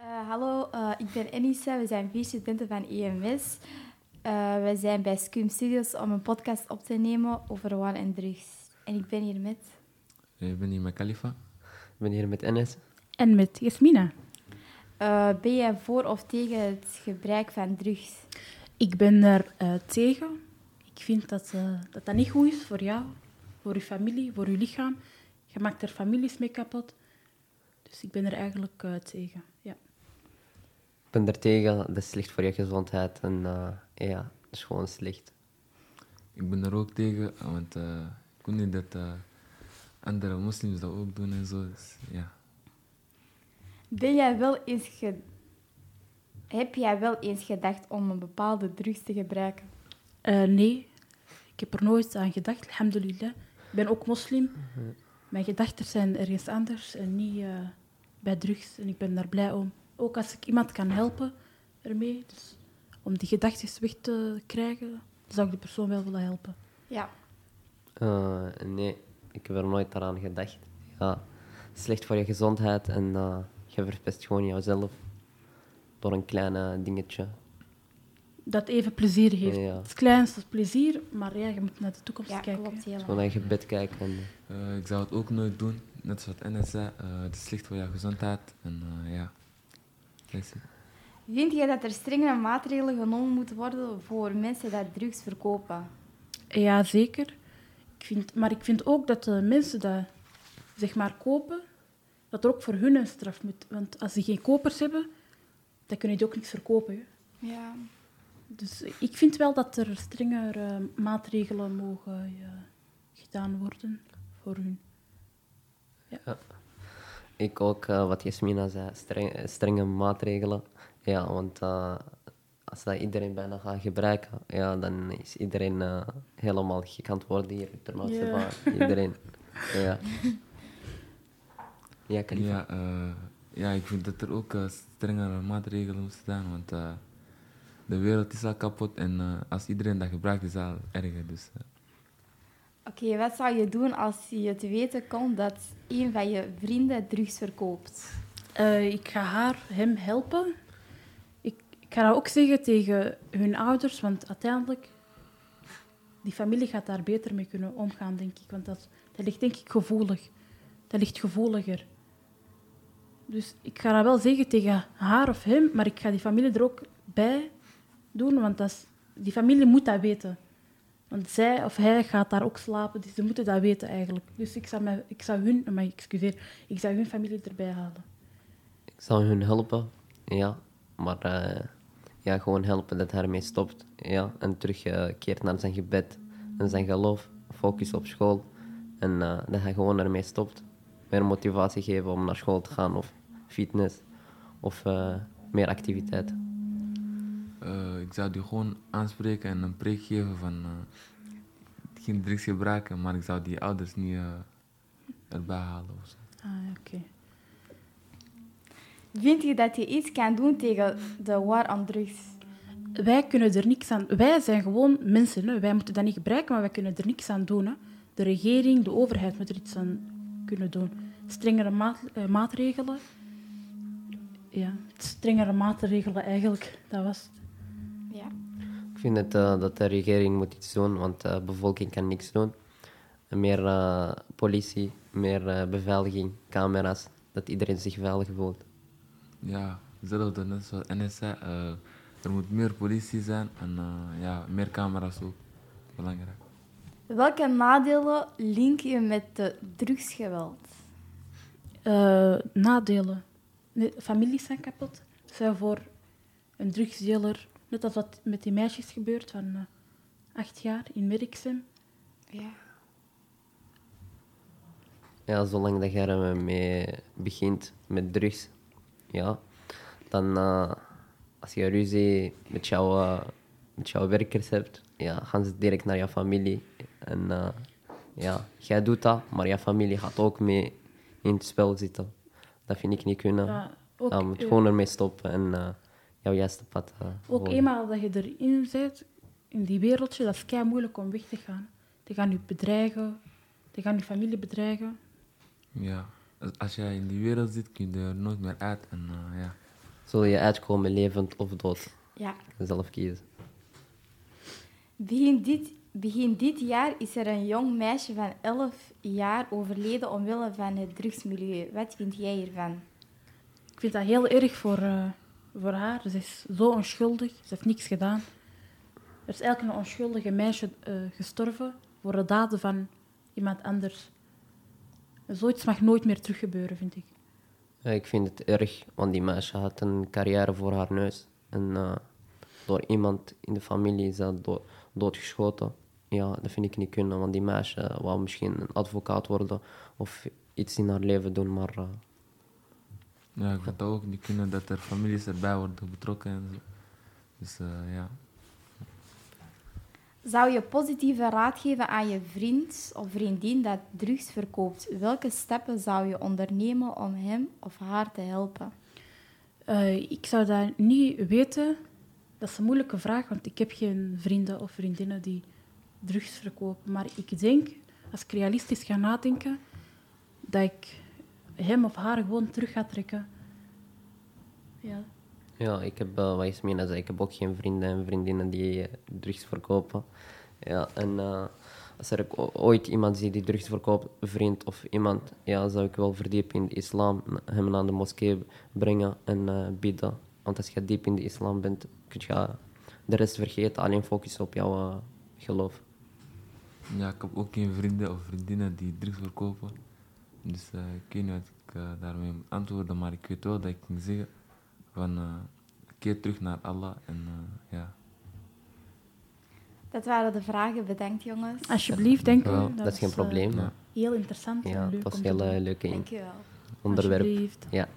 Uh, hallo, uh, ik ben Enisa. We zijn vier studenten van EMS. Uh, we zijn bij Scum Studios om een podcast op te nemen over war en drugs. En ik ben hier met... Ik ben hier met Khalifa. Ik ben hier met Enes. En met Jasmina. ben jij voor of tegen het gebruik van drugs? Ik ben er tegen. Ik vind dat, dat dat niet goed is voor jou, voor je familie, voor je lichaam. Je maakt er families mee kapot. Dus ik ben er eigenlijk uh, tegen. Ja. Ik ben er tegen, dat is slecht voor je gezondheid. En uh, ja, dat is gewoon slecht. Ik ben er ook tegen, want uh, ik wil niet dat andere moslims dat ook doen en zo. Dus, ja. Ben jij wel eens ge... Heb jij wel eens gedacht om een bepaalde drugs te gebruiken? nee, ik heb er nooit aan gedacht, alhamdulillah. Ik ben ook moslim. Mijn gedachten zijn ergens anders en niet uh, bij drugs. En ik ben daar blij om. Ook als ik iemand kan helpen ermee, dus om die gedachten weg te krijgen, zou ik die persoon wel willen helpen. Ja. Uh, nee, ik heb er nooit aan gedacht. Ja, slecht voor je gezondheid en uh, je verpest gewoon jouzelf door een klein dingetje dat even plezier heeft. Het kleinste plezier, maar ja, je moet naar de toekomst ja, kijken. Klopt, Gewoon naar je bed kijken. Uh, ik zou het ook nooit doen, net zoals Enes zei. Uh, het is slecht voor jouw gezondheid. En uh, ja, Vind je dat er strengere maatregelen genomen moeten worden voor mensen die drugs verkopen? Ja, zeker. Ik vind, maar ik vind ook dat de mensen die zeg maar kopen, dat er ook voor hun een straf moet. Want als ze geen kopers hebben, dan kunnen die ook niks verkopen. Hè. Ja. Dus ik vind wel dat er strengere maatregelen mogen ja, gedaan worden voor hun. Ja. ja. Ik ook, uh, wat Jasmina zei, streng, strenge maatregelen. Ja, want uh, als dat iedereen bijna gaat gebruiken, ja, dan is iedereen uh, helemaal gek aan het worden hier op ja. Iedereen. ja. Ja, ja, ja, ik vind dat er ook strengere maatregelen moeten zijn, want de wereld is al kapot en uh, als iedereen dat gebruikt, is al erger. Dus, Oké, wat zou je doen als je te weten komt dat een van je vrienden drugs verkoopt? Uh, ik ga haar, hem helpen. Ik, ik ga dat ook zeggen tegen hun ouders, want uiteindelijk die familie gaat daar beter mee kunnen omgaan, denk ik. Want dat, dat ligt denk ik gevoelig. Dat ligt gevoeliger. Dus ik ga dat wel zeggen tegen haar of hem, maar ik ga die familie er ook bij doen, want dat die familie moet dat weten. Want zij of hij gaat daar ook slapen, dus ze moeten dat weten eigenlijk. Dus ik zou, mij, ik zou hun, maar excuseer, ik zou hun familie erbij halen. Ik zou hun helpen, ja. Maar uh, ja, gewoon helpen dat hij ermee stopt. Ja, en terugkeert naar zijn gebed en zijn geloof. Focus op school. En uh, dat hij gewoon ermee stopt. Meer motivatie geven om naar school te gaan of fitness of eh, meer activiteiten. Uh, ik zou die gewoon aanspreken en een preek geven van uh, geen drugs gebruiken, maar ik zou die ouders niet uh, erbij halen. Of zo. Ah, oké. Vind je dat je iets kan doen tegen de war aan drugs? Wij kunnen er niks aan Wij zijn gewoon mensen. Hè. Wij moeten dat niet gebruiken, maar wij kunnen er niks aan doen. Hè. De regering, de overheid moet er iets aan kunnen doen. Strengere maat, maatregelen. Ja, strengere maatregelen eigenlijk, dat was het. Ik vind het, uh, dat de regering moet iets doen, want de bevolking kan niks doen. Meer uh, politie, meer uh, beveiliging, camera's, dat iedereen zich veilig voelt. Ja, hetzelfde net zoals NSA. er moet meer politie zijn en ja, meer camera's ook. Belangrijk. Welke nadelen link je met de drugsgeweld? nadelen. Families zijn kapot. Zijn voor een drugsdealer Net als wat met die meisjes gebeurt van uh, acht jaar in Merksem. Ja. Ja, zolang dat je ermee begint met drugs, ja, dan uh, als je ruzie met, jou, uh, met jouw werkers hebt, ja, gaan ze direct naar je familie. En ja, jij doet dat, maar je familie gaat ook mee in het spel zitten. Dat vind ik niet kunnen. Ja, ook, dan moet je gewoon ermee stoppen en jouw juiste pad uh, Ook eenmaal dat je erin zit, in die wereldje, dat is kei moeilijk om weg te gaan. Die gaan je bedreigen, die gaan je familie bedreigen. Ja, als jij in die wereld zit, kun je er nooit meer uit. En, uh, ja. Zul je uitkomen levend of dood? Ja. Zelf kiezen. Begin dit, begin dit jaar is er een jong meisje van 11 jaar overleden omwille van het drugsmilieu. Wat vind jij hiervan? Ik vind dat heel erg voor, eh, voor haar. Ze is zo onschuldig. Ze heeft niks gedaan. Er is een onschuldige meisje eh, gestorven voor de daden van iemand anders. Zoiets mag nooit meer teruggebeuren, vind ik. Ik vind het erg, want die meisje had een carrière voor haar neus. En eh, door iemand in de familie is dat do- doodgeschoten. Ja, dat vind ik niet kunnen, want die meisje wou misschien een advocaat worden of iets in haar leven doen, maar eh, Ja, ik vind dat ook niet kunnen dat er families erbij worden betrokken en zo. Dus eh, ja. Zou je positieve raad geven aan je vriend of vriendin dat drugs verkoopt? Welke stappen zou je ondernemen om hem of haar te helpen? Eh, ik zou dat niet weten. Dat is een moeilijke vraag, want ik heb geen vrienden of vriendinnen die drugs verkopen. Maar ik denk, als ik realistisch ga nadenken, dat ik hem of haar gewoon terug ga trekken. Ja. ja, ik heb, eh, wat Jasmina zei, ik heb ook geen vrienden en vriendinnen die eh, drugs verkopen. Ja, en eh, als er ooit iemand ziet die drugs verkoopt, vriend of iemand, ja, zou ik wel verdiepen in de islam, hem naar de moskee brengen en eh bidden. Want als je diep in de islam bent, kun je de rest vergeten, alleen focussen op jouw geloof. ja, ik heb ook geen vrienden of vriendinnen die drugs verkopen. Dus eh, ik weet niet wat ik eh, daarmee moet antwoorden, maar ik weet wel dat ik ging zeggen van eh, keer terug naar Allah en eh, ja. Dat waren de vragen. Bedankt, jongens. Alsjeblieft, denk ik. Wel, Dat is geen probleem. heel interessant ja, het was een heel doen. leuk in- Dankjewel. onderwerp. Alsjeblieft. Ja.